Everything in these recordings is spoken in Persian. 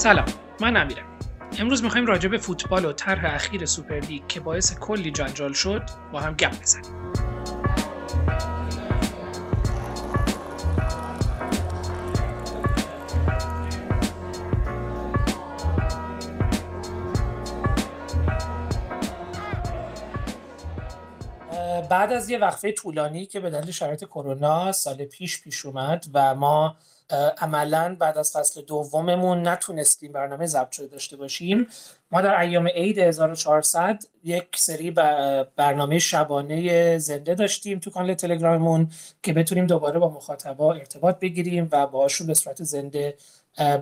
سلام من امیرم. امروز می‌خوایم راجع به فوتبال و طرح اخیر سوپرلیگ که باعث کلی جنجال شد با هم گپ بزنیم. بعد از یه وقفه طولانی که به دلیل شرایط کرونا سال پیش پیش اومد و ما عملا بعد از فصل دوممون نتونستیم برنامه ضبط شده داشته باشیم. ما در ایام عید 1400 یک سری برنامه شبانه زنده داشتیم تو کانال تلگراممون که بتونیم دوباره با مخاطبا ارتباط بگیریم و باهاشون به صورت زنده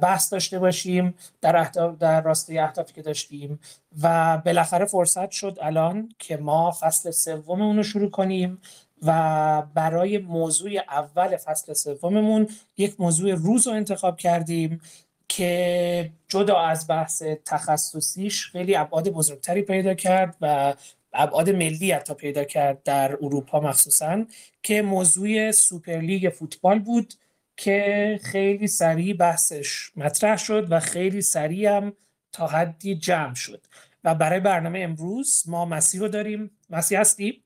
بحث داشته باشیم در اهداف در راسته اهدافی که داشتیم و بالاخره فرصت شد الان که ما فصل سوممون رو شروع کنیم. و برای موضوع اول فصل سوممون یک موضوع روز رو انتخاب کردیم که جدا از بحث تخصصیش خیلی ابعاد بزرگتری پیدا کرد و ابعاد ملی حتی پیدا کرد در اروپا مخصوصا که موضوع سوپرلیگ فوتبال بود که خیلی سریع بحثش مطرح شد و خیلی سریع هم تا حدی جمع شد و برای برنامه امروز ما مسیح رو داریم مسیح هستی؟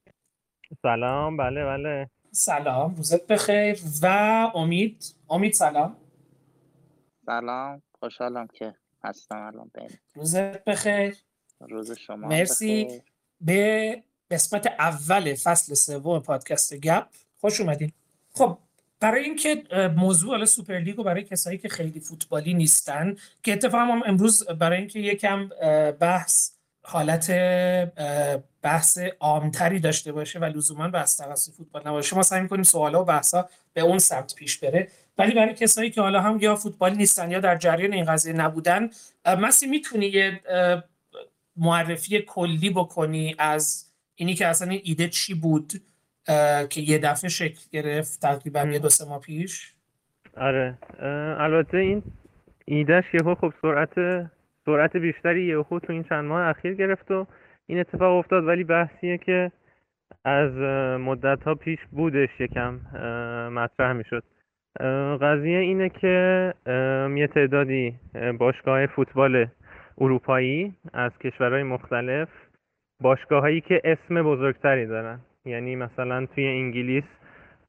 سلام بله بله. سلام روزت بخیر و امید. امید سلام. سلام خوشحالم که هستم الان بین. روزت بخیر. روز شما مرسی. بخیر. به قسمت اول فصل سوم پادکست گپ خوش اومدین. خب برای اینکه موضوع حالا سوپرلیگ و برای کسایی که خیلی فوتبالی نیستن که اتفاقا هم امروز برای اینکه یکم بحث حالت بحث عامتری داشته باشه و لزوما بحث تخصصی فوتبال نباشه. ما سعی می‌کنیم سوالا و بحثا به اون سمت پیش بره. ولی برای کسایی که حالا هم یا فوتبال نیستن یا در جریان این قضیه نبودن مسی می‌تونی یه معرفی کلی بکنی از اینی که اصلا این ایده چی بود که یه دفعه شکل گرفت تقریبا یه دو سه ماه پیش؟ آره. البته این ایدهش یهو خب سرعت سرعت بیشتری یهو تو این چند ماه اخیر گرفت و این اتفاق افتاد. ولی بحثیه که از مدت ها پیش بودش یکم مطرح می‌شد. قضیه اینه که یه تعدادی باشگاه فوتبال اروپایی از کشورهای مختلف باشگاه هایی که اسم بزرگتری دارن. یعنی مثلا توی انگلیس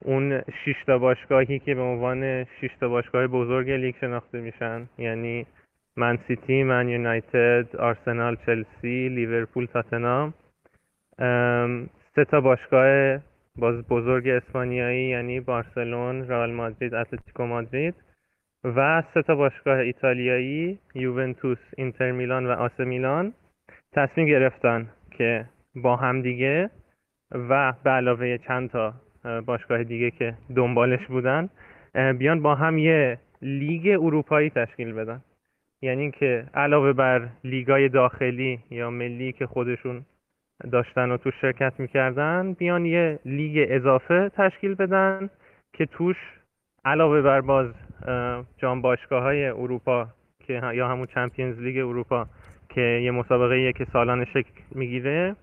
اون 6 تا باشگاهی که به عنوان 6 تا باشگاه بزرگ لیگ شناخته میشن. یعنی منسیتی، من‌یونایتد، آرسنال، چلسی، لیورپول، تاتنام سه تا باشگاه باز بزرگ اسپانیایی یعنی بارسلون، رئال مادرید، اتلتیکو مادرید و سه تا باشگاه ایتالیایی یوونتوس، اینتر میلان و آ ث میلان تصمیم گرفتن که با همدیگه و به علاوه چند تا باشگاه دیگه که دنبالش بودن بیان با هم یه لیگ اروپایی تشکیل بدن. یعنی اینکه علاوه بر لیگای داخلی یا ملی که خودشون داشتن و توش شرکت می‌کردن بیان یه لیگ اضافه تشکیل بدن که توش علاوه بر باز جام باشگاه های اروپا که یا همون چمپیونز لیگ اروپا که یه مسابقه که سالانه شکل می‌گیره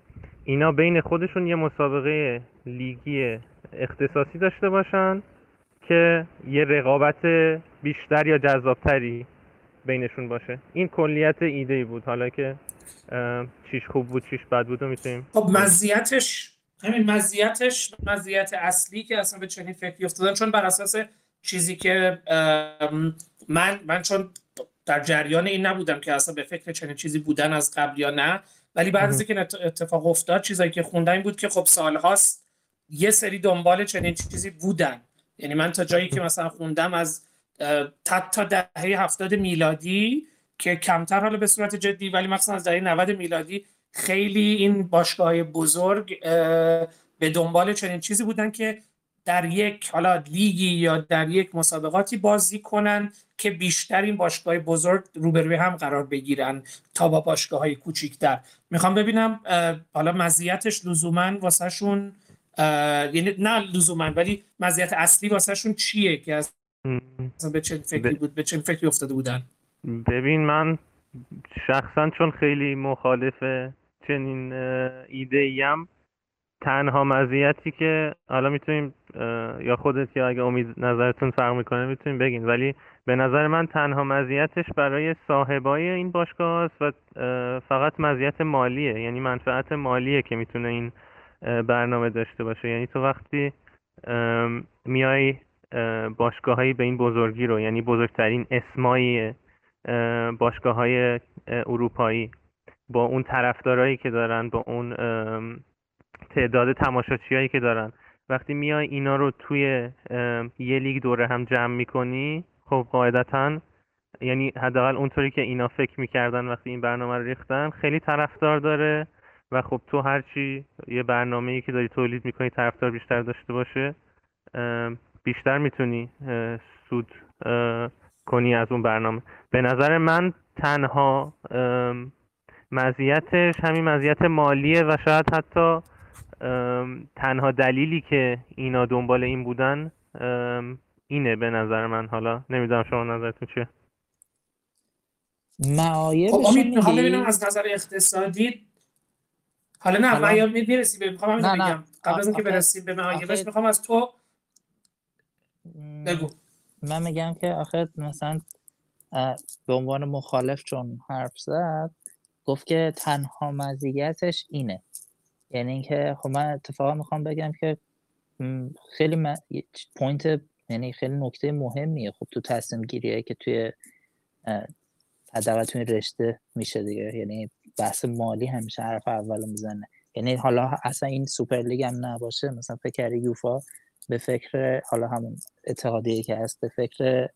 اینا بین خودشون یه مسابقه لیگی اختصاصی داشته باشن که یه رقابت بیشتر یا جذابتری بینشون باشه. این کلیت ایده ای بود. حالا که چیش خوب بود چیش بد بود می‌تونیم خب مزیتش همین مزیتش مزیت اصلی که اصلا به چنین فکری افتادن. چون بر اساس چیزی که من من چون در جریان این نبودم که اصلا به فکر چنین چیزی بودن از قبل یا نه. ولی بعد از اینکه اتفاق افتاد چیزایی که خوندم این بود که خب سالهاست یه سری دنبال چنین چیزی بودن. یعنی من تا جایی که مثلا خوندم از تا دهه هفتاد میلادی که کمتر حالا به صورت جدی ولی مثلا از دهه 90 میلادی خیلی این باشگاه بزرگ به دنبال چنین چیزی بودن که در یک حالا لیگی یا در یک مسابقاتی بازی کنن که بیشتر این باشگاه بزرگ روبروی هم قرار بگیرن تا با باشگاه های کوچیکتر. می‌خوام ببینم حالا مزیتش لزوما واسهشون یعنی نه لزوما ولی مزیت اصلی واسهشون چیه که از به چه فکری بود به چه فکری افتاده بودن؟ ببین من شخصا چون خیلی مخالف چنین ایده ایم تنها مزیتی که حالا می‌تونیم یا خودت یا اگه امید نظرتون فرق می‌کنه می‌تونیم بگین. ولی به نظر من تنها مزیتش برای صاحبای این باشگاه است و فقط مزیت مالیه. یعنی منفعت مالیه که می‌تونه این برنامه داشته باشه. یعنی تو وقتی میای باشگاه به این بزرگی رو یعنی بزرگترین اسمایی باشگاه های اروپایی با اون طرفدارایی که دارن با اون تعداد تماشاچیایی که دارن. وقتی میای اینا رو توی یه لیگ دوره هم جمع می‌کنی خب قاعدتا یعنی حداقل اونطوری که اینا فکر می‌کردن وقتی این برنامه رو ریختن خیلی طرفدار داره و خب تو هرچی یه برنامه ای که داری تولید می‌کنی طرفدار بیشتر داشته باشه بیشتر می‌تونی سود کنی از اون برنامه. به نظر من تنها مزیتش همین مزیت مالیه و شاید حتی تنها دلیلی که اینا دنبال این بودن اینه به نظر من. حالا نمی‌دونم شما نظرتون چیه. معایبش خب حالا ببینم از نظر اقتصادی. حالا نه معایب می‌رسی به می‌خوام بگم. قبل از اینکه برسیم به معایبش می‌خوام از تو بگو. من میگم که آخه مثلا به عنوان مخالف چون حرف زد گفت که تنها مزیتش اینه. یعنی اینکه خب من اتفاقا می‌خوام بگم که خیلی م... point یعنی خیلی نکته مهمیه خب تو تصمیم گیریه که توی حداقل توی رشته میشه دیگه. یعنی بحث مالی همیشه حرف اول می‌زنه. یعنی حالا اصلا این سوپر لیگ هم نباشه. مثلا فکر یوفا به فکر حالا همون اتحادیه که هست به فکر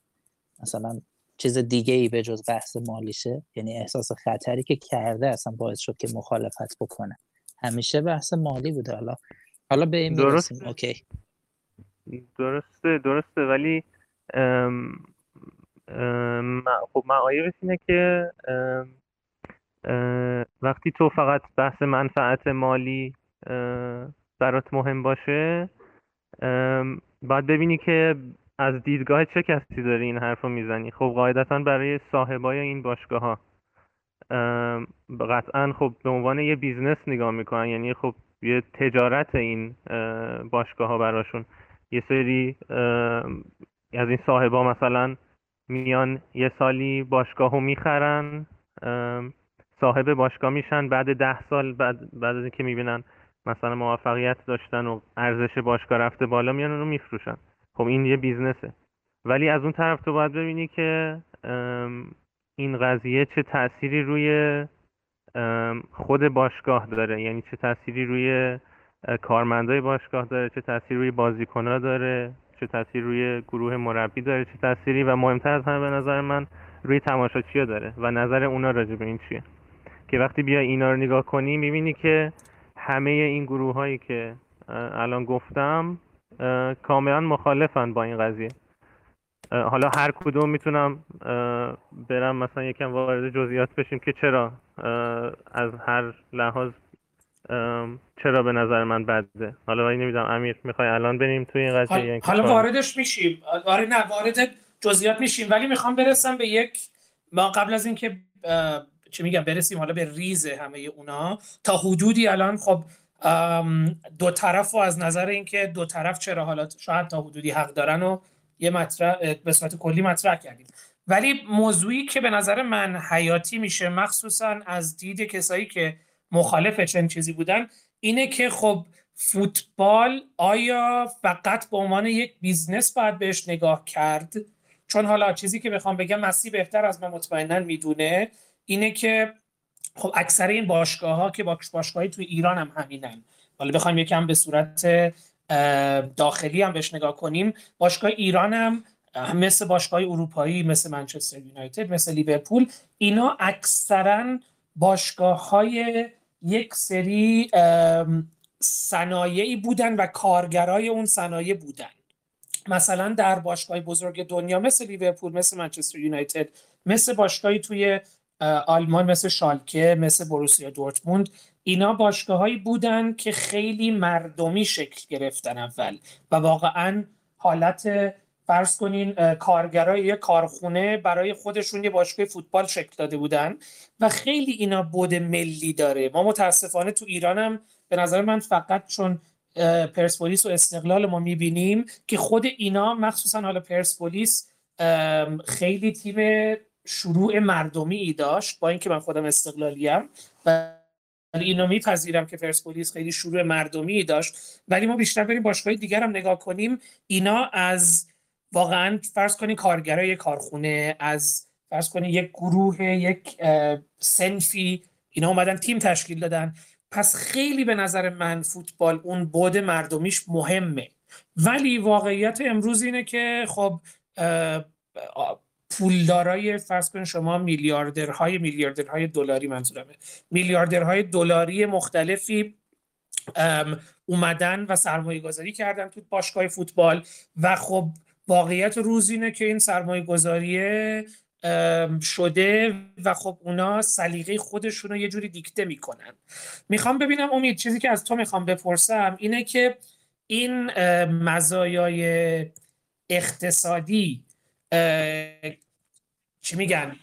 مثلا چیز دیگه ای به جز بحث مالیشه. یعنی احساس خطری که کرده اصلا باعث شد که مخالفت بکنه. همیشه بحث مالی بوده. حالا حالا به این درسته. اوکی. درسته درسته. ولی ام ام خب معایبش اینه که وقتی تو فقط بحث منفعت مالی برات مهم باشه باید ببینی که از دیدگاه چه کسی داری این حرف رو می‌زنی. خب قاعدتا برای صاحبای این باشگاه ها قطعا خب به عنوان یه بیزنس نگاه می‌کنن یعنی خب یه تجارت این باشگاه ها براشون. یه سری از این صاحبا مثلا میان یه سالی باشگاه رو می‌خرن صاحب باشگاه میشن بعد ده سال بعد, بعد از اینکه می‌بینن مثلا موفقیت داشتن و ارزش باشگاه رفته بالا میان رو میفروشن. خب این یه بیزنسه. ولی از اون طرف تو باید ببینی که این قضیه چه تأثیری روی خود باشگاه داره. یعنی چه تأثیری روی کارمندای باشگاه داره چه تأثیری روی بازیکنها داره چه تأثیری روی گروه مربی داره چه تأثیری و مهمتر از همه به نظر من روی تماشاچی داره و نظر اونا راجع به این چیه. که وقتی بیا اینا رو نگاه کنی می‌بینی که همه این گروه هایی که الان گفتم کاملا مخالفن با این قضیه. حالا هر کدوم می‌تونم برم مثلا یکم وارد جزئیات بشیم که چرا از هر لحاظ چرا به نظر من بده. حالا ولی نمی‌دونم امیر می‌خوای الان بریم توی این قضیه حالا, حالا واردش میشیم. آره نه وارد جزئیات میشیم. ولی می‌خوام برسم به یک ما قبل از اینکه چه میگم برسیم حالا به ریز همه اونا. تا حدودی الان خب دو طرف و از نظر اینکه دو طرف چرا حالا شاید تا حدودی حق دارن و یه مطرح به صورت کلی مطرح کردیم. ولی موضوعی که به نظر من حیاتی میشه مخصوصا از دید کسایی که مخالف چنین چیزی بودن اینه که خب فوتبال آیا فقط به عنوان یک business باید بهش نگاه کرد؟ چون حالا چیزی که بخوام بگم مسیح بهتر از من مطمئنا می‌دونه. اینه که خب اکثر این باشگاه ها که باشگاهی توی ایران هم همینن. حالا بخوایم یکم به صورت داخلی هم بهش نگاه کنیم. باشگاه ایران هم مثل باشگاه اروپایی مثل منچستر یونایتد مثل لیورپول اینا اکثرا باشگاه های یک سری صنایعی بودن و کارگرای اون صنایع بودن. مثلا در باشگاه بزرگ دنیا مثل لیورپول مثل منچستر یونایتد مثل باشگاهی توی آلمان مثل شالکه مثل بروسیا دورتموند اینا باشگاههایی بودن که خیلی مردمی شکل گرفتن اول. و واقعا حالت فرض کنین کارگرای یه کارخونه برای خودشون یه باشگاه فوتبال شکل داده بودن و خیلی اینا بود ملی داره. ما متاسفانه تو ایرانم به نظر من فقط چون پرسپولیس و استقلال ما می‌بینیم که خود اینا مخصوصا حالا پرسپولیس خیلی تیم شروع مردمی داشت با اینکه من خودم استقلالیم و اینو میپذیرم که پرسپولیس خیلی شروع مردمی داشت. ولی ما بیشتر بریم باشگاه دیگر هم نگاه کنیم. اینا از واقعا فرض کنید کارگرای کارخونه از فرض کنید یک گروه یک سنفی اینا اومدن تیم تشکیل دادن. پس خیلی به نظر من فوتبال اون بود مردمیش مهمه. ولی واقعیت امروز اینه که خب پولدارای فرض کنید شما میلیاردرهای میلیاردرهای دلاری منظورمه. میلیاردرهای دلاری مختلفی اومدن و سرمایه گذاری کردن تو باشگاه فوتبال و خب واقعیت روز اینه که این سرمایه گذاریه شده و خب اونا سلیقه خودشون رو یه جوری دیکته می‌کنن. می‌خوام ببینم امید چیزی که از تو می‌خوام بپرسم اینه که این مزایای اقتصادی چی میگن؟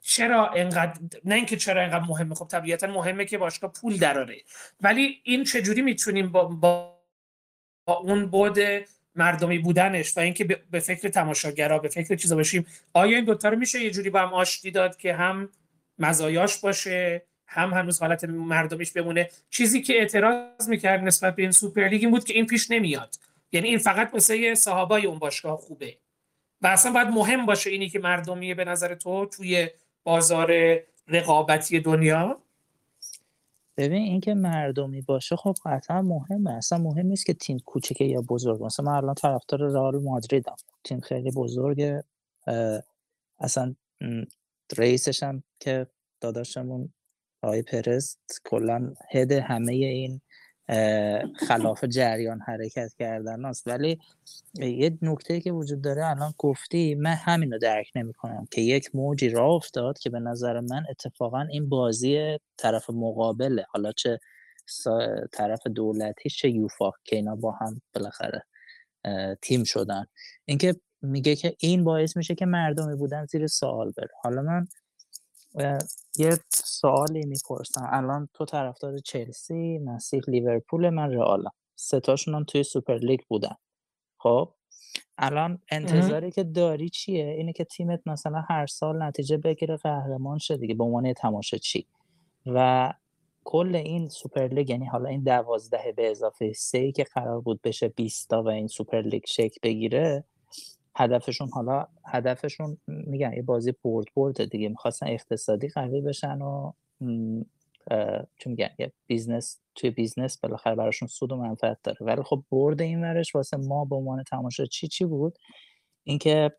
چرا انقدر نه اینکه چرا انقدر مهمه. خب طبیعتا مهمه که باشگاه پول دراره. ولی این چجوری می‌تونیم با, با, با اون بود مردمی بودنش و اینکه به فکر تماشاگرا به فکر چیزا باشیم آیا این دوتا رو میشه یه جوری با هم آشتی داد که هم مزایاش باشه هم هنوز حالت مردمیش بمونه؟ چیزی که اعتراض می‌کرد نسبت به این سوپر لیگ این بود که این پیش نمیاد. یعنی این فقط واسه صحابای اون باشگاه خوبه. و اصلا باید مهم باشه اینی که مردمیه به نظر تو توی بازار رقابتی دنیا. ببین اینکه مردمی باشه خب قطعا مهمه. اصلا مهم نیست که تیم کوچکه یا بزرگ. مثلا من الان طرفدار رئال مادریدم. تیم خیلی بزرگه. اصلا رئیسش هم که داداشمون آقای پرز کلا هد همه این خلاف جریان حرکت کردن است ولی یه نکته که وجود داره الان گفتی من همین رو درک نمی کنم که یک موجی راه افتاد که به نظر من اتفاقا این بازی طرف مقابله حالا چه طرف دولتی چه یوفا که اینا با هم بالاخره تیم شدن. اینکه میگه که این باعث میشه که مردمی بودن زیر سوال بره. حالا من یه سوالی می‌پرسم. الان تو طرفدار چلسی مسیح لیورپول من رئالم ستاشون هم توی سوپر لیگ بودن. خب الان انتظاری که داری چیه؟ اینه که تیمت مثلا هر سال نتیجه بگیره قهرمان شه دیگه. به عنوان چی و کل این سوپر لیگ یعنی حالا این دوازده به اضافه سه که قرار بود بشه 20 تا و این سوپر لیگ شکل بگیره هدفشون حالا هدفشون میگن یه بازی برد برد دیگه می‌خواستن اقتصادی قوی بشن و چون میگن یه business توی business بالاخره براشون سود و منفعت داره. ولی خب برد این ورش واسه ما به عنوان تماشاچی چی بود؟ اینکه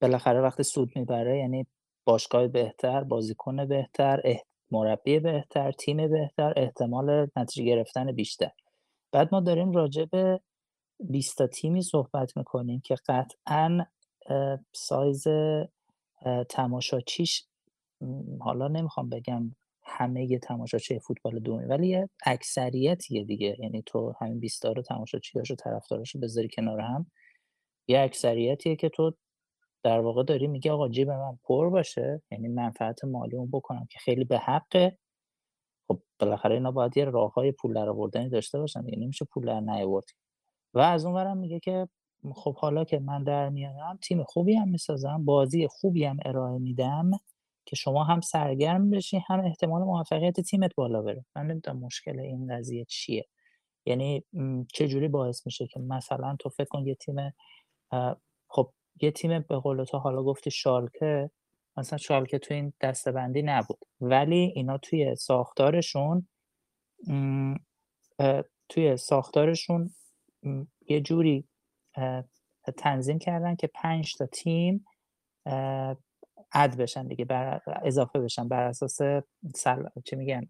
بالاخره وقتی سود می‌بره یعنی باشگاه بهتر بازیکن بهتر مربی بهتر تیم بهتر احتمال نتیجه گرفتن بیشتر. بعد ما داریم راجع به 20 تا تیمی صحبت می‌کنیم که قطعا سایز تماشاچیش حالا نمی‌خوام بگم همه تماشاچی فوتبال دومی ولی یه اکثریتیه دیگه. یعنی تو همین 20 تا رو تماشاچیاش و بذاری کنار هم. یه اکثریتیه که تو در واقع داری میگه آقا جیب من پر باشه یعنی منفعت مالی اون بکنم که خیلی به حقه. خب بالاخره اینا باید یه راه های پول در آوردنی داشته باشن یعنی نمیشه پول در نیاورد و از اونورم میگه که خب حالا که من در میارم تیم خوبی هم می‌سازم بازی خوبی هم ارائه میدم که شما هم سرگرم بشی هم احتمال موفقیت تیمت بالا بره. من نمی‌دونم مشکل این قضیه چیه. یعنی چه جوری باعث میشه که مثلا تو فکر کن یه تیم خب یه تیم به قول تو حالا گفتی شالکه مثلا شالکه تو این دستبندی نبود. ولی اینا توی ساختارشون توی ساختارشون یه جوری تنظیم کردن که پنج تا تیم اد بشن دیگه بر اضافه بشن بر اساس سل... چه میگن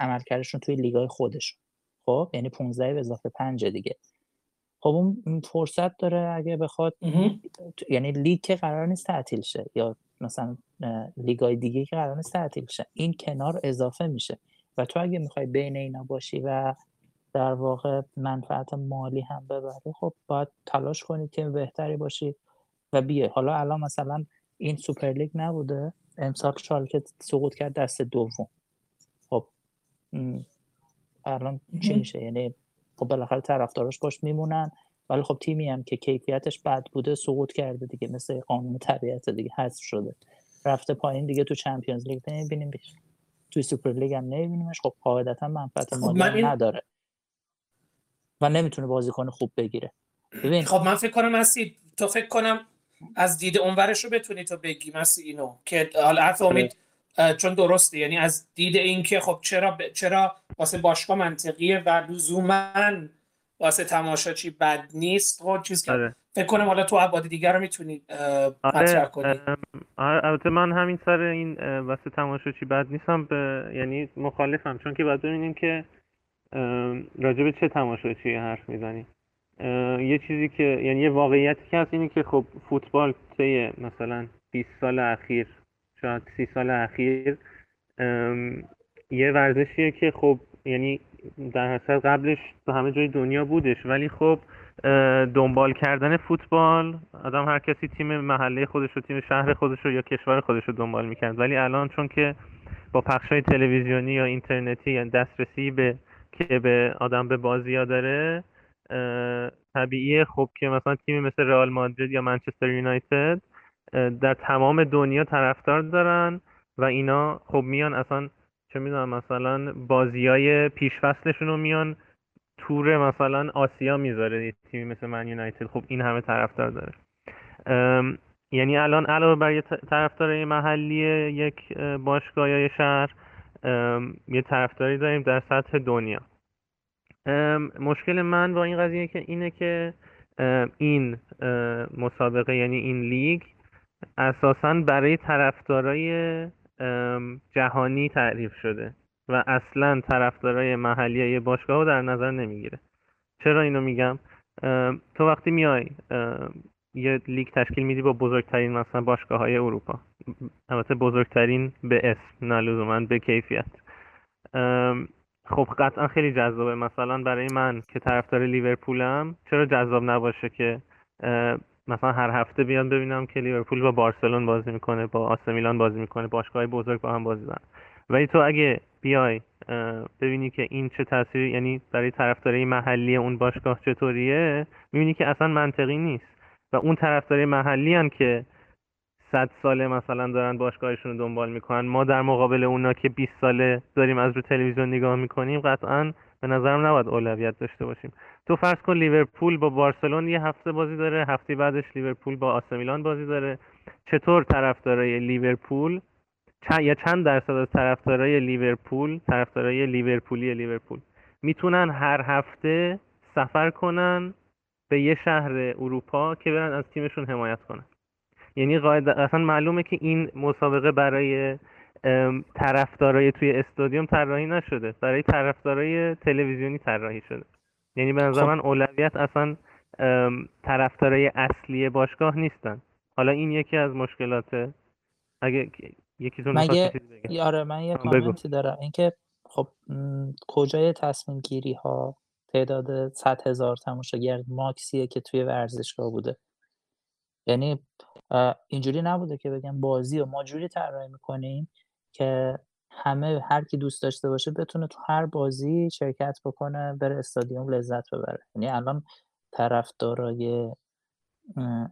عملکردشون توی لیگای خودشون. خب؟ یعنی 15 به اضافه 5 دیگه. خب اون فرصت داره اگه بخواد یعنی لیگ که قرار نیست تعطیل شه یا مثلا لیگای دیگه که قرار نیست تعطیل شه. این کنار اضافه میشه. و تو اگه می‌خوای بین اینا باشی و در واقع منفعت مالی هم ببری خب باید تلاش کنید که بهتری باشی و بیه حالا الان مثلا این سوپر لیگ نبوده امسال که سقوط کرد دست دوم. خب الان چی میشه؟ یعنی خب بالاخره طرفداراش باش میمونن ولی خب تیمی هم که کیفیتش بد بوده سقوط کرده دیگه مثل قانون طبیعت دیگه حذف شده. رفته پایین دیگه تو Champions League نمی‌بینیم توی سوپر لیگ هم نمیبینیمش. خب قاعدتا منفعت خب مالی من این- نداره. و نمی‌تونه بازیکن خوب بگیره. ببین. خب من فکر کنم مسیح تو فکر کنم از دید اونورش رو بتونی تو بگی مسیح اینو که حالا حرف امید اه، چون درسته. یعنی از دید اینکه خب چرا ب- چرا واسه باشگاه منطقیه و لزوما واسه تماشاچی بد نیست؟ خب چیز که آره. فکر کنم حالا تو ابعاد دیگر رو می‌تونی مطرح آره کنی. ام، آره، البته من همین سر این واسه تماشاچی بد نیستم به یعنی مخالفم. چون که باید ببینیم که به چه تماشاچی حرف می‌زنیم یه چیزی که یعنی یه واقعیتی که هست اینه که خب فوتبال طی مثلا 20 سال اخیر شاید 30 سال اخیر یه ورزشیه که خب یعنی در حسرت قبلش تو همه جای دنیا بودش ولی خب دنبال کردن فوتبال آدم هر کسی تیم محله خودش رو تیم شهر خودش رو یا کشور خودش رو دنبال می‌کرد. ولی الان چون که با پخش های تلویزیونی یا اینترنتی یا دسترسی به که به آدم به بازی ها داره طبیعیه. خب که مثلا تیمی مثل رئال مادرید یا منچستر یونایتد در تمام دنیا طرفدار دارن و اینا خب میان اصلا چه می‌دونم مثلا بازی های پیش فصلشون رو میان تور مثلا آسیا می‌ذاره تیمی مثل من یونایتد. خب این همه طرفدار داره. یعنی الان علاوه بر یه ط- طرفدارای محلی یک اه، باشگاه یا شهر یه طرفداری داریم در سطح دنیا. مشکل من با این قضیه که اینه که این مسابقه یعنی این لیگ اساسا برای طرفدارای جهانی تعریف شده و اصلا طرفدارای محلی یه باشگاه رو در نظر نمی‌گیره. چرا اینو میگم؟ تو وقتی میای یه لیگ تشکیل میدی با بزرگترین مثلا باشگاه های اروپا. البته بزرگترین به اسم نه لزوما به کیفیت. خب قطعا خیلی جذابه. مثلا برای من که طرفدار لیورپولم چرا جذاب نباشه که مثلا هر هفته بیان ببینم که لیورپول با بارسلون بازی می‌کنه با آسه میلان بازی می‌کنه باشگاه بزرگ با هم بازی دارن. ولی تو اگه بیای ببینی که این چه تاثیری یعنی برای طرفدارای محلی اون باشگاه چطوریه می‌بینی که اصلا منطقی نیست. اون طرفدارای محلی هن که صد ساله مثلا دارن باشگاهشون رو دنبال می‌کنن. ما در مقابل اونا که 20 ساله داریم از رو تلویزیون نگاه می‌کنیم قطعا به نظرم نباید اولویت داشته باشیم. تو فرض کن لیورپول با بارسلون یه هفته بازی داره هفته بعدش لیورپول با آسه میلان بازی داره. چطور طرفدارای لیورپول؟ چند یا چند درصد از طرفدارای لیورپول طرفدارای لیورپولی لیورپول؟ می‌تونن هر هفته سفر کنن به یه شهر اروپا که برن از تیمشون حمایت کنن. یعنی اصلا معلومه که این مسابقه برای طرفدارای توی استادیوم طراحی نشده. برای طرفدارای تلویزیونی طراحی شده. یعنی به نظر خب. من اولویت اصلا طرفدارای اصلی باشگاه نیستن. حالا این یکی از مشکلاته اگه یکیتون مگه آره من یه. کامنتی دارم. اینکه خب م، کجای تصمیم گیری ها تعداد 100 هزار تماشاگر ماکسیه که توی ورزشگاه بوده. یعنی اینجوری نبوده که بگم بازی و ما جوری طراحی می‌کنیم که همه هر کی دوست داشته باشه بتونه تو هر بازی شرکت بکنه بره استادیوم لذت ببره. یعنی الان طرفدارای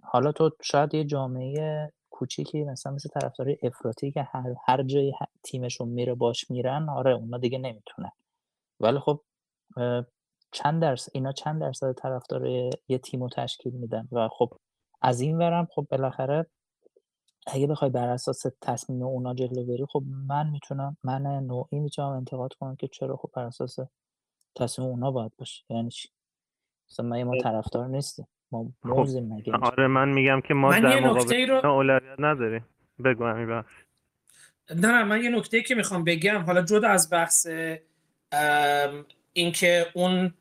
حالا تو شاید یه جامعه کوچیکی مثلا مثل طرفدارای افراطی که هر هر جایی ه- تیمشون میره باش میرن آره اونا دیگه نمی‌تونن. ولی خب چند درصد اینا چند درصد طرفدار یه تیم رو تشکیل میدن و خب از این ورم خب بالاخره اگه بخوای بر اساس تصمیم اونا جلو بری خب من می‌تونم من نوعی می‌تونم انتقاد کنم که چرا خب بر اساس تصمیم اونا باید باشه. یعنی چی؟ مثلا ما طرفدار نیستیم. ما موزیم مگه آره من میگم که ما من در مقابل رو- اولویت نداریم. بگو همین بخش نه نه من یه نکته که می‌خوام بگم حالا جدا از بحث ام، اینکه اون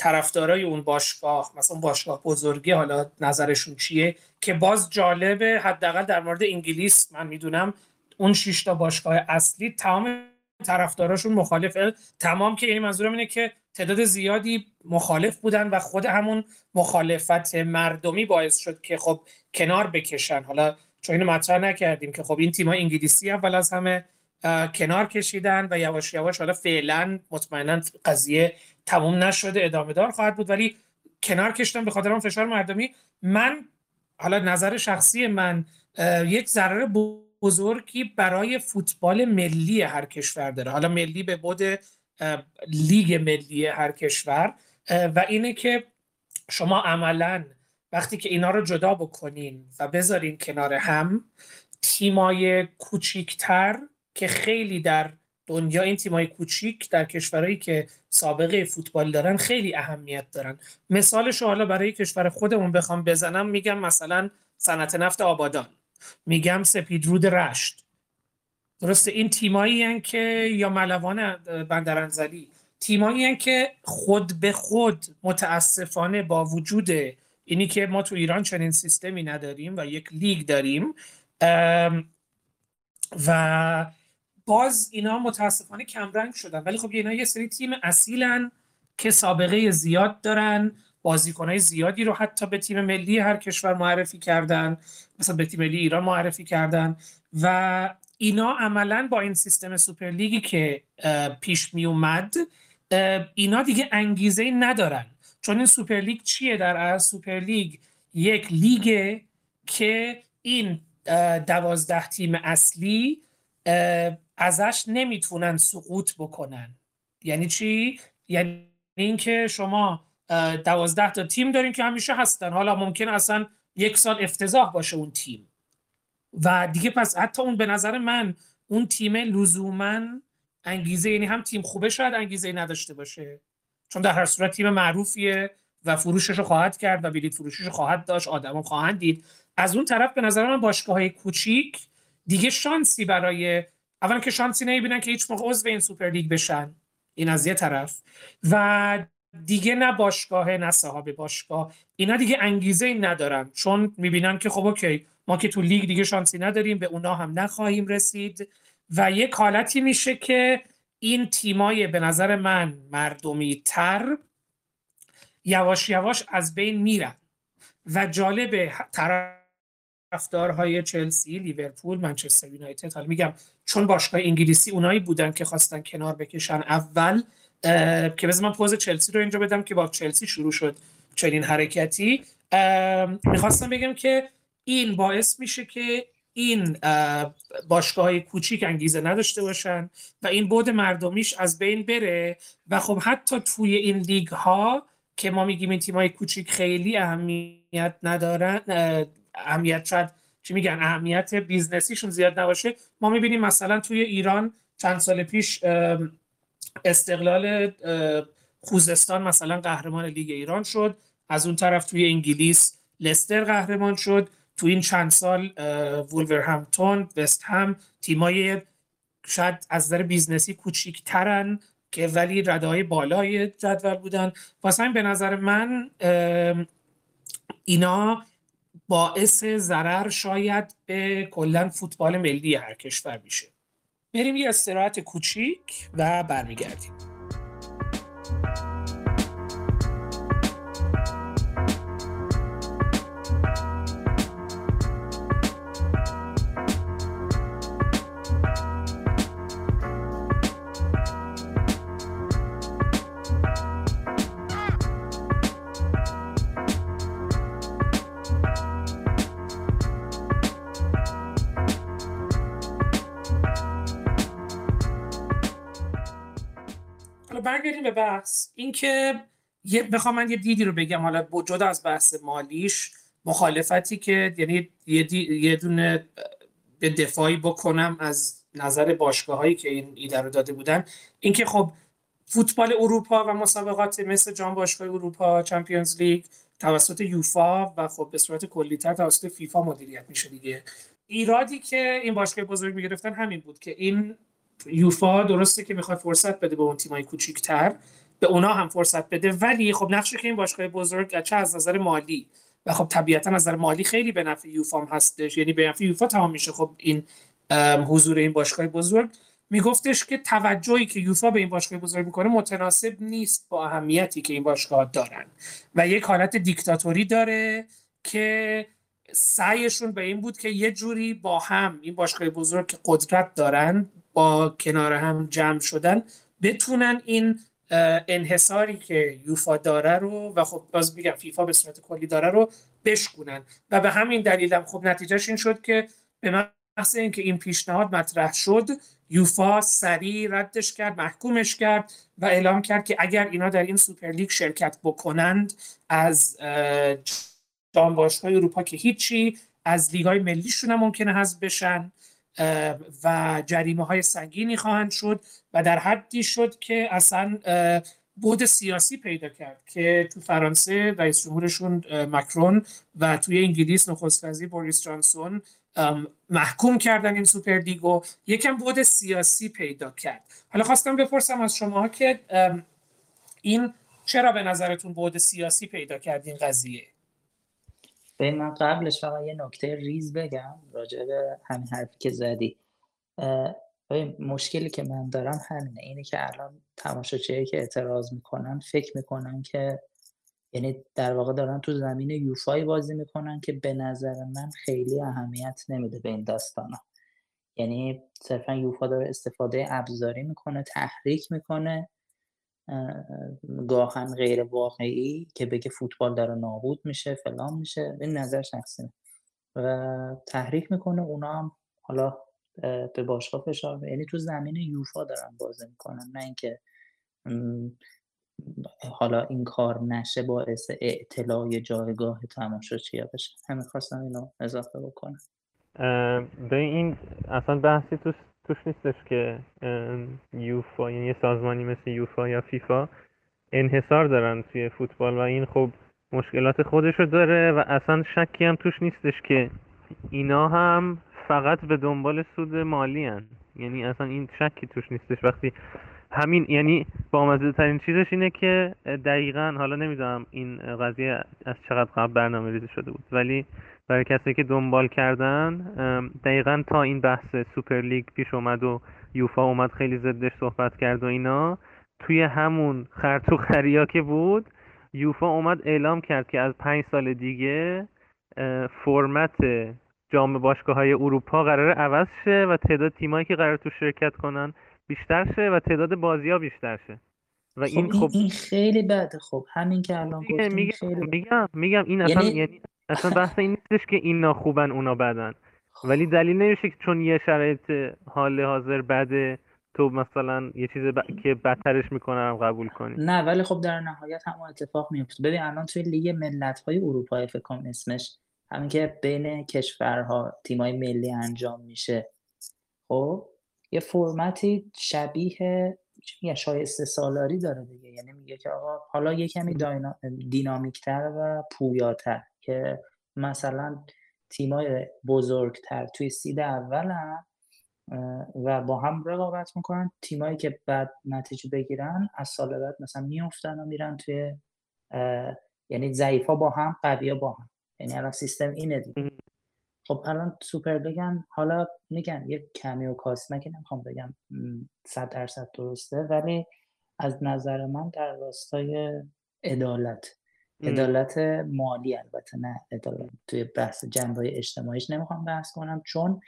طرفدارای اون باشگاه مثلا باشگاه بزرگی حالا نظرشون چیه؟ که باز جالبه حداقل در مورد انگلیس من می‌دونم اون شش تا باشگاه اصلی تمام طرفداراشون مخالفه تمام که یعنی منظورم اینه که تعداد زیادی مخالف بودن و خود همون مخالفت مردمی باعث شد که خب کنار بکشن. حالا چون اینو مطرح نکردیم که خب این تیم‌های انگلیسی اول از همه کنار کشیدن و یواش یواش حالا فعلا مطمئنا قضیه تموم نشده ادامه دار خواهد بود. ولی کنار کشتن به خاطر اون فشار مردمی. من حالا نظر شخصی من یک ضرر بزرگی برای فوتبال ملی هر کشور داره. حالا ملی به بود لیگ ملی هر کشور. و اینه که شما عملا وقتی که اینا رو جدا بکنین و بذارین کنار هم تیمای کوچیکتر که خیلی در دنیا این تیمای کوچیک در کشورهایی که سابقه فوتبال دارن خیلی اهمیت دارن. مثالش حالا برای کشور خودمون بخوام بزنم میگم مثلا صنعت نفت آبادان. میگم سپیدرود رشت. درسته؟ این تیمایی که یا ملوان بندرانزلی. تیمایی که خود به خود متاسفانه با وجود اینی که ما تو ایران چنین سیستمی نداریم و یک لیگ داریم و باز اینا متاسفانه کمرنگ شدن. ولی خب اینا یه سری تیم اصیلن که سابقه زیاد دارن بازیکنهای زیادی رو حتی به تیم ملی هر کشور معرفی کردن مثلا به تیم ملی ایران معرفی کردن و اینا عملا با این سیستم سوپر لیگی که پیش می اومد اینا دیگه انگیزه ندارن. چون این سوپر لیگ چیه در از سوپر لیگ یک لیگ که این دوازده تیم اصلی ازش نمی‌تونن سقوط بکنن. یعنی چی؟ یعنی اینکه شما دوازده تا تیم دارین که همیشه هستن. حالا ممکن اصلا یک سال افتضاح باشه اون تیم. و دیگه پس حتی اون به نظر من اون تیم لزوما انگیزه یعنی هم تیم خوبه شاید انگیزه نداشته باشه. چون در هر صورت تیم معروفیه و فروشش رو خواهد کرد و بلیط فروشش رو خواهد داشت آدم خواهند دید. از اون طرف به نظر من باشگاه های کوچیک دیگه شانسی برای اولا که شانسی نمی‌بینن که هیچ موقع عضو این سوپر لیگ بشن. این از یه طرف. و دیگه نه باشگاه نه صاحب باشگاه. اینا دیگه انگیزه ای ندارن. چون می‌بینن که خب okay ما که تو لیگ دیگه شانسی نداریم به اونا هم نخواهیم رسید. و یک حالتی میشه که این تیمای به نظر من مردمی تر یواش یواش از بین میرن. و جالب طرفدارهای چلسی، لیورپول، منچستر یونایتد. حالا میگم چون باشگاه انگلیسی اونایی بودن که خواستن کنار بکشن اول که بذار من پوز چلسی رو اینجا بدم که با چلسی شروع شد چنین حرکتی. می‌خواستم بگم که این باعث میشه که این باشگاه های کوچیک انگیزه نداشته باشن و این بود مردمیش از بین بره و خب حتی توی این لیگ ها که ما میگیم این تیم های کوچیک خیلی اهمیت ندارن اهمیت شاید چی میگن؟ اهمیت business یشون زیاد نباشه. ما می‌بینیم مثلا توی ایران چند سال پیش استقلال خوزستان مثلا قهرمان لیگ ایران شد. از اون طرف توی انگلیس لستر قهرمان شد. تو این چند سال وولورهمپتون وست هام تیمای شاید از نظر business ی کوچیکترن که ولی ردای بالای جدول بودن. واسه به نظر من اینا باعث ضرر شاید به کلا فوتبال ملی هر کشور میشه. بریم یه استراحت کوچیک و برمیگردیم. برگردیم به بحث. اینکه یه بخوام من یه دیدی رو بگم. حالا جدا از بحث مالیش مخالفتی که یعنی یه, یه دونه به دفاعی بکنم از نظر باشگاه هایی که این ایده رو داده بودن. اینکه خب فوتبال اروپا و مسابقات مثل جام باشگاه اروپا چمپیونز لیگ توسط یوفا و خب به صورت کلیتر توسط فیفا مدیریت میشه دیگه. ایرادی که این باشگاه بزرگ می‌گرفتن همین بود که این یوفا درسته که می‌خواد فرصت بده به اون تیمای کوچیک‌تر. به اونا هم فرصت بده. ولی خب نقشه که این باشگاه بزرگ چه از نظر مالی. و خب طبیعتا از نظر مالی خیلی به نفع یوفا هم هستش. یعنی به نفع یوفا تمام میشه خب این حضور این باشگاه بزرگ. میگفتش که توجهی که یوفا به این باشگاه بزرگ می‌کنه متناسب نیست با اهمیتی که این باشگاه دارن. و یک حالت دیکتاتوری داره که سعیشون به این بود که یه جوری با هم این باشگاه بزرگ که قدرت دارن با کنار هم جمع شدن بتونن این انحصاری که یوفا داره رو و خب باز میگم فیفا به صورت کلی داره رو بشکونن. و به همین دلیلم خب نتیجهش این شد که به محض اینکه این پیشنهاد مطرح شد یوفا سریع ردش کرد محکومش کرد و اعلام کرد که اگر اینا در این سوپرلیگ شرکت بکنند از جام اروپا که هیچی از لیگ های ملیشون هم ممکنه حذف بشن. و جریمه های سنگینی خواهند شد و در حدی شد که اصلا بود سیاسی پیدا کرد که تو فرانسه رئیس جمهورشون مکرون و توی انگلیس نخست وزیر بوریس جانسون محکوم کردن این سوپر لیگو. یکم بود سیاسی پیدا کرد. حالا خواستم بپرسم از شما که این چرا به نظرتون بود سیاسی پیدا کرد این قضیه؟ به من قبلش فقط یه نکته ریز بگم راجع به همین حرفی که زدی. مشکلی که من دارم همینه. اینه که الان تماشاچه‌ای که اعتراض می‌کنن فکر می‌کنن که یعنی در واقع دارن تو زمین یوفای بازی می‌کنن که به نظر من خیلی اهمیت نمیده به این داستانا. یعنی صرفا یوفا داره استفاده ابزاری می‌کنه تحریک می‌کنه. گاهن غیر واقعی که بگه فوتبال داره نابود میشه فلان میشه این نظر شخصی. و تحریک می‌کنه اونا هم حالا به باشگاه فشار یعنی تو زمین یوفا دارن بازی می‌کنن. نه اینکه حالا این کار نشه باعث اعتلاع جایگاه تماشاچی بشه. همین خواستم اینو اضافه بکنم. به این اصلا بحثی توش, توش نیستش که یوفا یعنی یه سازمانی مثل یوفا یا فیفا انحصار دارن توی فوتبال و این خب مشکلات خودش رو داره و اصلا شکی هم توش نیستش که اینا هم فقط به دنبال سود مالی هن. یعنی اصلا این شکی توش نیستش وقتی همین یعنی بامزه ترین چیزش اینه که دقیقا حالا نمی‌دونم این قضیه از چقدر قبل برنامه ریزی شده بود ولی برای کسی که دنبال کردن دقیقا تا این بحث سوپر لیگ پیش اومد و یوفا اومد خیلی ضدش صحبت کرد و اینا توی همون خرتو خریا که بود یوفا اومد اعلام کرد که از پنج سال دیگه فرمت جام باشگاه های اروپا قرار عوض شه و تعداد تیمایی که قرار تو شرکت کنن بیشتر شه و تعداد بازی ها بیشتر شه. و خب این خب این خیلی بده. خب همین که الان گفتیم میگم خیلی میگم میگم این اصلا یعنی, یعنی اصلا بحث این نیستش که اینا خوبن اونا بدن. ولی دلیل نمیشه که چون یه شرایط حال حاضر بده تو مثلا یه چیز ب... که بدترش می‌کنن قبول کنی. نه ولی خب در نهایت همون اتفاق میفته ببین الان توی لیگ ملت های اروپایی فکر کنم اسمش همین که بین کشورها تیمای ملی انجام میشه. خب؟ یه فرمتی شبیه یه شایسته سالاری داره دیگه. یعنی میگه که آقا حالا یه کمی دینامیکتر و پویاتر که مثلا تیمای بزرگتر توی سید اول هم و با هم رقابت می‌کنن. تیمایی که بعد نتیجه بگیرن از سال بعد مثلا میفتن و میرن توی یعنی ضعیفا با هم قویا با هم. یعنی الان سیستم اینه دیگه. خب الان سوپر بگن حالا میگن یه کمی و کاست که نمی‌خوام بگم صد درصد درسته ولی از نظر من در راستای عدالت عدالت مالی البته نه عدالت. توی بحث جنبه اجتماعیش نمی‌خوام بحث کنم چون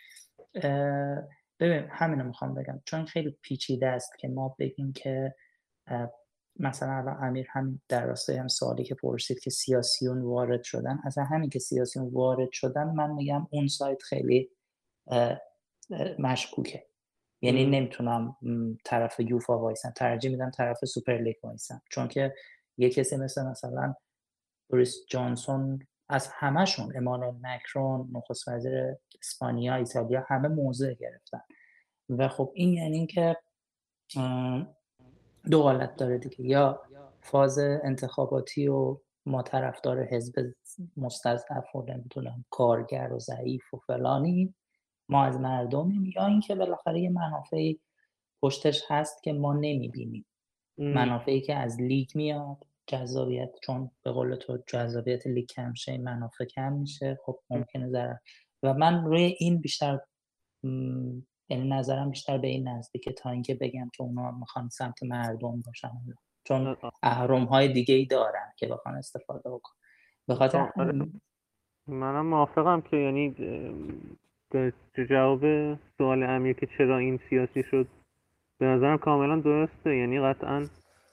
ببین همینو می‌خوام بگم. چون خیلی پیچیده است که ما بگیم که مثلا الان امیر همین در راستای هم سوالی که پرسید که سیاسیون وارد شدن از همین که سیاسیون وارد شدن من میگم اون سایت خیلی مشکوکه. یعنی نمی‌تونم طرف یوفا وایسم ترجیح میدم طرف سوپر لیگ وایسم. چون که یه کسی مثل مثلا بوریس جانسون از همهشون امانوئل مکرون نخست وزیر اسپانیا ایتالیا همه موضع گرفتن. و خب این یعنی که دو حالت داره دیگه. یا فاز انتخاباتی و ما طرفدار حزب مستضعف و نمی‌دونم کارگر و ضعیف و فلانی ما از مردمیم یا اینکه بالاخره یه منافعی پشتش هست که ما نمی‌بینیم. منافعی که از لیگ میاد جذابیت چون به قول تو جذابیت لیگ کم شه منافع کم میشه خب ممکنه ضرر. و من روی این بیشتر یعنی نظرم بیشتر به این نزدیکه تا اینکه بگم که اونا می‌خوان سمت مردم باشن. چون اهرم های دیگه ای دارن که بخوان استفاده بکن به خاطر آره. منم موافقم که یعنی به جواب سوال امیر که چرا این سیاسی شد به نظرم کاملا درسته. یعنی قطعا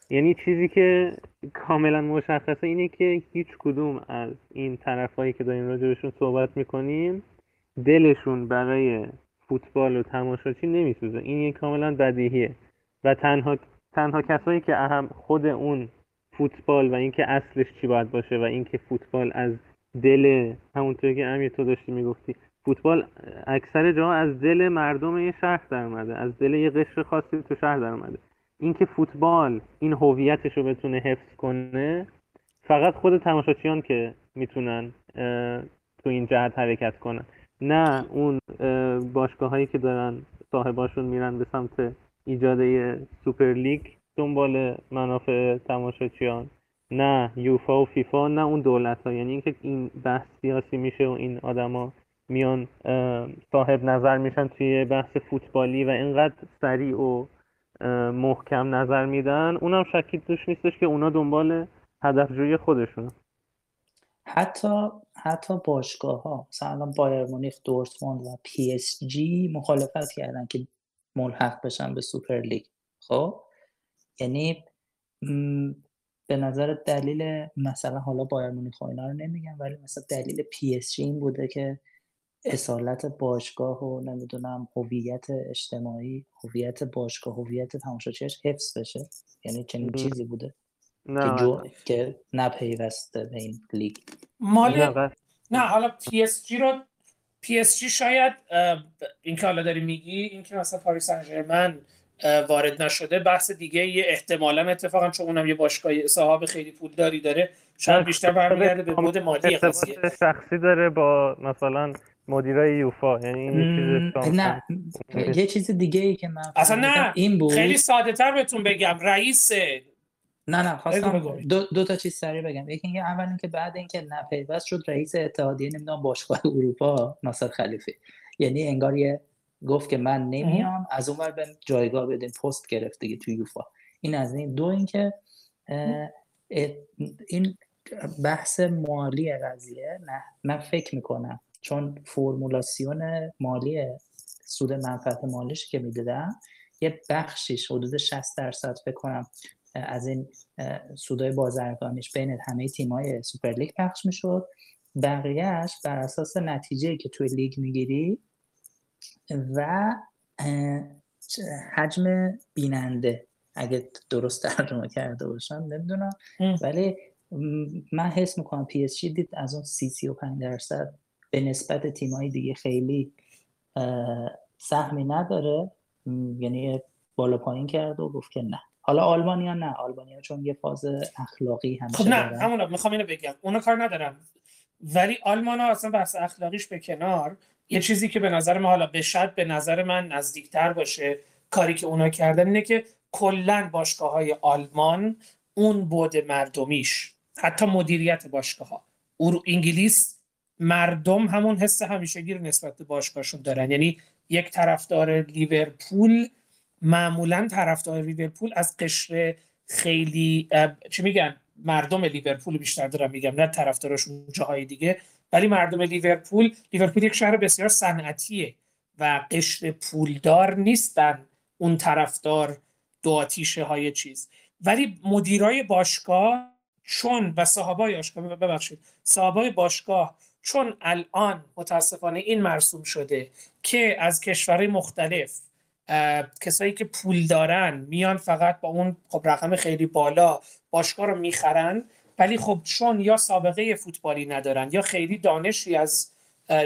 یعنی چیزی که کاملا مشخصه اینه که هیچ کدوم از این طرفایی که داریم راجبشون صحبت می‌کنیم دلشون برای فوتبال و تماشاچی نمیسوزه. این کاملا بدیهیه. و تنها تنها کسایی که اهم خود اون فوتبال و اینکه اصلش چی باید باشه و اینکه فوتبال از دل همونطوری که امیر تو داشتی می‌گفتی فوتبال اکثر جاها از دل مردم یه شهر در اومده از دل یه قشر خاصی تو شهر در اومده. اینکه فوتبال این هویتش رو بتونه حفظ کنه فقط خود تماشاچیان که می‌تونن تو این جهت حرکت کنن. نه اون باشگاه هایی که دارن صاحباشون میرن به سمت ایجاد سوپر لیگ دنبال منافع تماشاچیان. نه یوفا و فیفا نه اون دولت ها یعنی اینکه این بحث سیاسی میشه و این آدما میان صاحب نظر میشن توی بحث فوتبالی و اینقدر سریع و محکم نظر میدن. اونم شکی توش نیستش که اونا دنبال هدفجویی خودشون حتی حتی باشگاه ها مثلا بایرن مونیخ دورتموند و پی اس جی مخالفت کردن که ملحق بشن به سوپر لیگ. خب؟ یعنی به نظر دلیل مثلا حالا بایرن مونیخ اینا رو نمیگم ولی مثلا دلیل پی اس جی این بوده که اصالت باشگاه و نمی‌دونم هویت اجتماعی هویت باشگاه هویت تماشاچیش حفظ بشه. یعنی چنین چیزی بوده. نه که, جو... که نپیوسته به این لیگ. مال نه حالا پی اس جی رو پی اس جی شاید این که حالا داری میگی این که مثلا پاریس سن وارد نشده بحث دیگه یه احتمالا اتفاقا چون اونم یه باشگاه صاحب خیلی پولداری داره شاید بیشتر برمیگرده به بعد مالی قضیه. شخصی داره با مثلا مدیرای یوفا یعنی این چیز نه یه چیز دیگه ای که من اصلا نه این بود. خیلی ساده تر بهتون بگم رئیس نه نه خواستم دو, دو تا چیز سریع بگم. یکی اینکه اول اینکه بعد اینکه نپیوست شد رئیس اتحادیه نمی‌دونم باشگاه اروپا ناصر خلیفه یعنی انگار یه گفت که من نمیام از اون به جایگاه بدیم پست گرفت دیگه تو یوفا. این از این. دو اینکه این بحث مالی قضیه نه من فکر می‌کنم. چون فرمولاسیون مالی سود منفعت مالیش که می‌دادم یه بخشیش حدود 60 درصد فکر کنم از این سودای بازرگانیش بین همه تیمای سوپر لیگ پخش می‌شد. بقیهش بر اساس نتیجه که توی لیگ می‌گیری و حجم بیننده. اگه درست ترجمه کرده باشم نمی‌دونم. ولی من حس می‌کنم پی اس دید از اون سی سی و پنج درصد به نسبت تیمایی دیگه خیلی سهمی نداره. یعنی بالا پایین کرد و گفت که نه. حالا آلمانیا نه آلمانیا چون یه فاز اخلاقی همیشه خب نه همون می‌خوام اینو بگم. اونا کار ندارم. ولی آلمان ها اصلا بحث اخلاقیش به کنار. یه چیزی که به نظر من حالا به شد به نظر من نزدیکتر باشه کاری که اونا کردن اینه که کلا باشگاه های آلمان اون بود مردمیش حتی مدیریت باشگاه ها انگلیس مردم همون حس همیشگی رو نسبت به باشگاهشون دارن. یعنی یک طرفدار لیورپول معمولا طرفدار لیورپول از قشر خیلی چی میگن؟ مردم لیورپول بیشتر دارم میگم نه طرفدارشون جاهای دیگه. ولی مردم لیورپول لیورپول یک شهر بسیار صنعتیه و قشر پولدار نیستن اون طرفدار دو آتیشه های چیز. ولی مدیرای باشگاه چون و صاحبای باشگاه ببخشید صاحبای باشگاه چون الان متاسفانه این مرسوم شده که از کشورهای مختلف کسایی که پول دارن میان فقط با اون خب رقم خیلی بالا باشگاه رو می‌خرن ولی خب چون یا سابقه فوتبالی ندارن یا خیلی دانشی از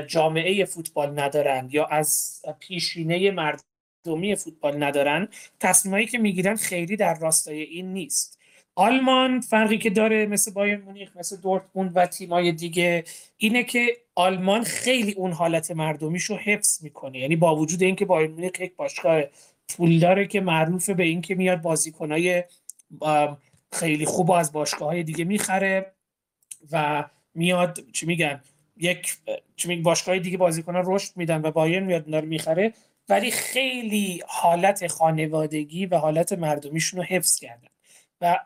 جامعه فوتبال ندارن یا از پیشینه مردمی فوتبال ندارن تصمیمایی که می‌گیرن خیلی در راستای این نیست. آلمان فرقی که داره مثل بایر مونیخ مثل دورتموند و تیمای دیگه اینه که آلمان خیلی اون حالت مردمیش رو حفظ می‌کنه. یعنی با وجود اینکه بایر مونیخ یک باشگاه پول داره که معروف به اینکه میاد بازیکنای خیلی خوب از باشگاه های دیگه می‌خره و میاد چی میگن یک چی میگن باشگاه دیگه بازیکن رشد میدن و بایر میاد اونا رو می‌خره. ولی خیلی حالت خانوادگی و حالت مردمیشون رو حفظ کردن. و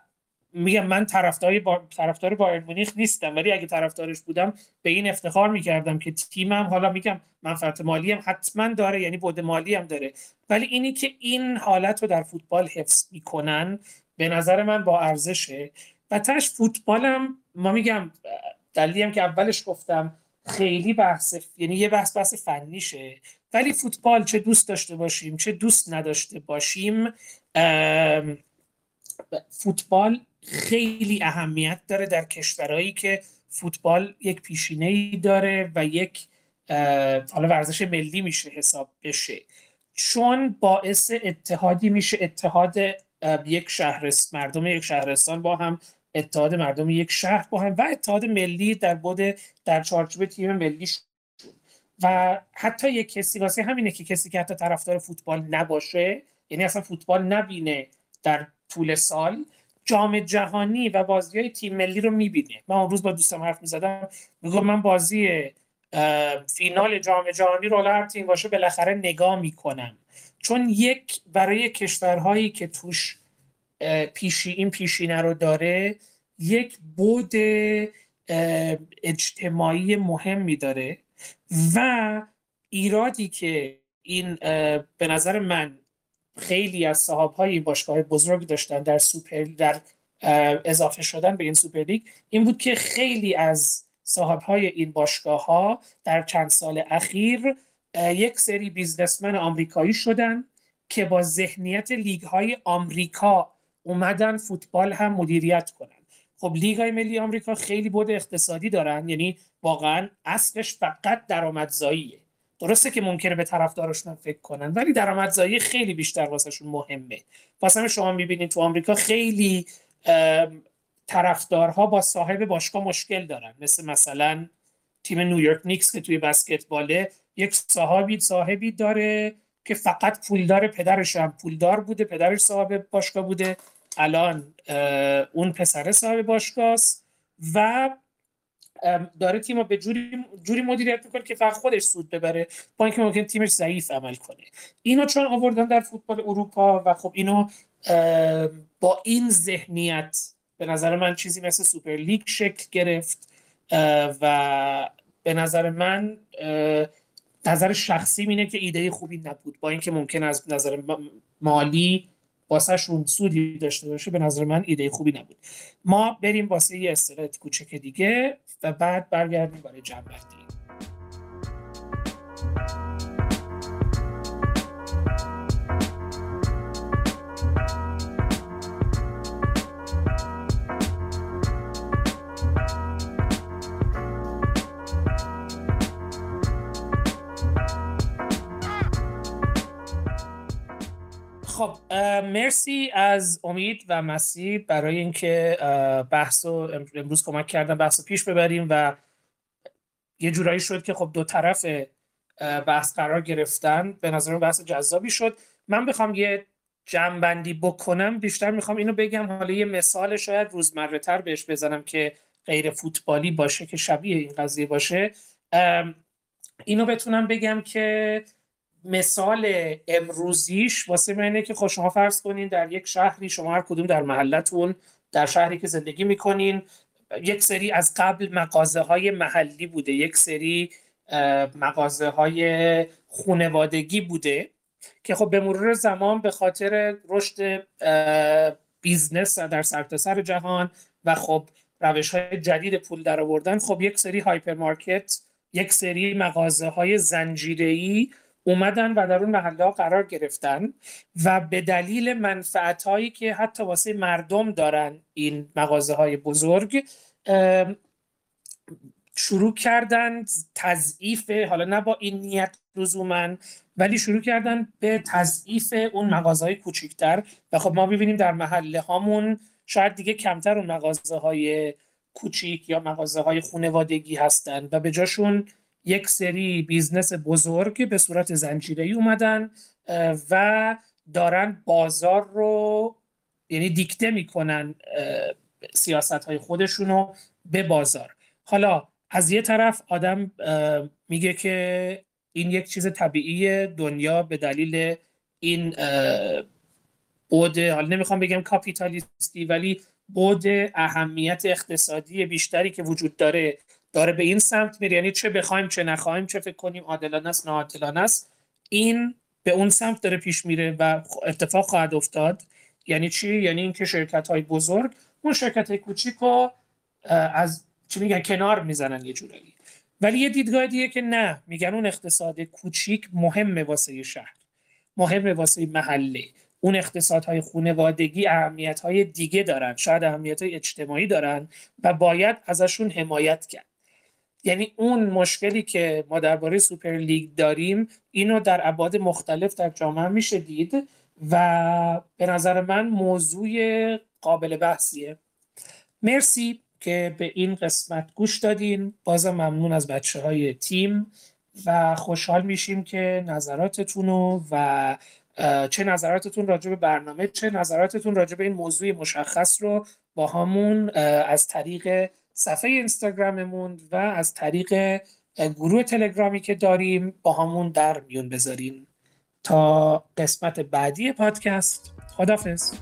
میگم من طرفدار با... طرفدار بایر مونیخ نیستم ولی اگه طرفدارش بودم به این افتخار می‌کردم که تیمم حالا میگم منفعت مالی هم حتما داره یعنی بود مالی هم داره. ولی اینی که این حالت رو در فوتبال حفظ می‌کنن به نظر من با ارزشه. و تش فوتبالم ما میگم دلیلی هم که اولش گفتم خیلی بحث یعنی یه بحث بحث فنیشه. ولی فوتبال چه دوست داشته باشیم چه دوست نداشته باشیم فوتبال خیلی اهمیت داره در کشورهایی که فوتبال یک پیشینه ای داره و یک حالا ورزش ملی میشه حساب بشه. چون باعث اتحادی میشه اتحاد یک شهرستان مردم یک شهرستان با هم اتحاد مردم یک شهر با هم و اتحاد ملی در بود در چارچوب تیم ملی و حتی یک کسی واسه همینه که کسی که حتی طرفدار فوتبال نباشه یعنی اصلا فوتبال نبینه در طول سال جام جهانی و بازی های تیم ملی رو می‌بینه. من اون روز با دوستم حرف می‌زدم. میگم من بازی فینال جام جهانی رو هر تیم باشه بالاخره نگاه می‌کنم. چون یک برای کشورهایی که توش پیشی این پیشینه رو داره یک بود اجتماعی مهمی داره و ایرادی که این به نظر من خیلی از صاحب های باشگاه بزرگ داشتن در سوپر در اضافه شدن به این سوپر لیگ. این بود که خیلی از صاحب های این باشگاه ها در چند سال اخیر یک سری businessman آمریکایی شدن که با ذهنیت لیگ های آمریکا اومدن فوتبال هم مدیریت کنن. خب لیگ های ملی آمریکا خیلی بعد اقتصادی دارن یعنی واقعا اصلش فقط درآمدزاییه. درسته که ممکنه به طرفدارشون فکر کنن ولی درآمدزایی خیلی بیشتر واسهشون مهمه. واسه شما می‌بینید تو آمریکا خیلی طرفدارها با صاحب باشگاه مشکل دارن. مثل مثلا تیم نیویورک نیکس که توی بسکتباله یک صاحبی صاحبی داره که فقط پولدار پدرش هم پولدار بوده پدرش صاحب باشگاه بوده. الان اون پسر صاحب باشگاه و داره تیم رو به جوری, جوری مدیریت می‌کنه که فقط خودش سود ببره با اینکه ممکن تیمش ضعیف عمل کنه. اینو چون آوردن در فوتبال اروپا و خب اینو با این ذهنیت به نظر من چیزی مثل سوپر لیگ شکل گرفت و به نظر من نظر شخصی اینه که ایده خوبی نبود. با اینکه ممکن از نظر مالی واسهشون سودی داشته باشه به نظر من ایده خوبی نبود. ما بریم واسه یه استرات کوچک دیگه. و بعد برگردیم برای جنبندی خب مرسی از امید و مسیح برای اینکه بحث رو امروز کمک کردن بحث رو پیش ببریم و یه جورایی شد که خب دو طرف بحث قرار گرفتن. به نظر بحث جذابی شد. من بخوام یه جمعبندی بکنم بیشتر می‌خوام اینو بگم. حالا یه مثال شاید روزمره تر بهش بزنم که غیر فوتبالی باشه که شبیه این قضیه باشه. اینو بتونم بگم که مثال امروزیش واسه اینه که خب شما فرض کنین در یک شهری شما هر کدوم در محلتون در شهری که زندگی می‌کنین یک سری از قبل مغازه های محلی بوده یک سری مغازه های خونوادگی بوده که خب به مرور زمان به خاطر رشد business در سرتاسر سر جهان و خب روش های جدید پول در آوردن خب یک سری هایپرمارکت یک سری مغازه های زنجیری اومدن و در اون محله ها قرار گرفتن و به دلیل منفعت هایی که حتی واسه مردم دارن این مغازه های بزرگ شروع کردن تضعیف حالا نه با این نیت لزوما ولی شروع کردن به تضعیف اون مغازه های کوچیکتر و خب ما ببینیم در محله هامون شاید دیگه کمتر اون مغازه های کوچیک یا مغازه های خونوادگی هستن و به جاشون یک سری business بزرگ به صورت زنجیره اومدن و دارن بازار رو یعنی دیکته می‌کنن سیاست های خودشونو به بازار. حالا از یه طرف آدم میگه که این یک چیز طبیعی دنیا به دلیل این بود حالا نمی‌خوام بگم کاپیتالیستی ولی بود اهمیت اقتصادی بیشتری که وجود داره داره به این سمت میره. یعنی چه بخوایم چه نخواهیم چه فکر کنیم عادلانه است ناعادلانه است. این به اون سمت داره پیش میره و اتفاق خواهد افتاد. یعنی چی؟ یعنی اینکه شرکت های بزرگ اون شرکت های کوچیک رو از چی میگن کنار می‌زنن یه جورایی. ولی یه دیدگاه دیگه که نه. میگن اون اقتصاد کوچیک مهمه واسه شهر. مهمه واسه محله. اون اقتصادهای خانوادگی اهمیت های دیگه دارن. شاید اهمیت های اجتماعی دارن و باید ازشون حمایت کرد. یعنی اون مشکلی که ما درباره سوپر لیگ داریم اینو در ابعاد مختلف در جامعه میشه دید و به نظر من موضوع قابل بحثیه. مرسی که به این قسمت گوش دادین. بازم ممنون از بچه های تیم و خوشحال میشیم که نظراتتون و چه نظراتتون راجع به برنامه چه نظراتتون راجع به این موضوع مشخص رو با همون از طریق صفحه اینستاگراممون و از طریق گروه تلگرامی که داریم با همون در میون بذاریم. تا قسمت بعدی پادکست خدافز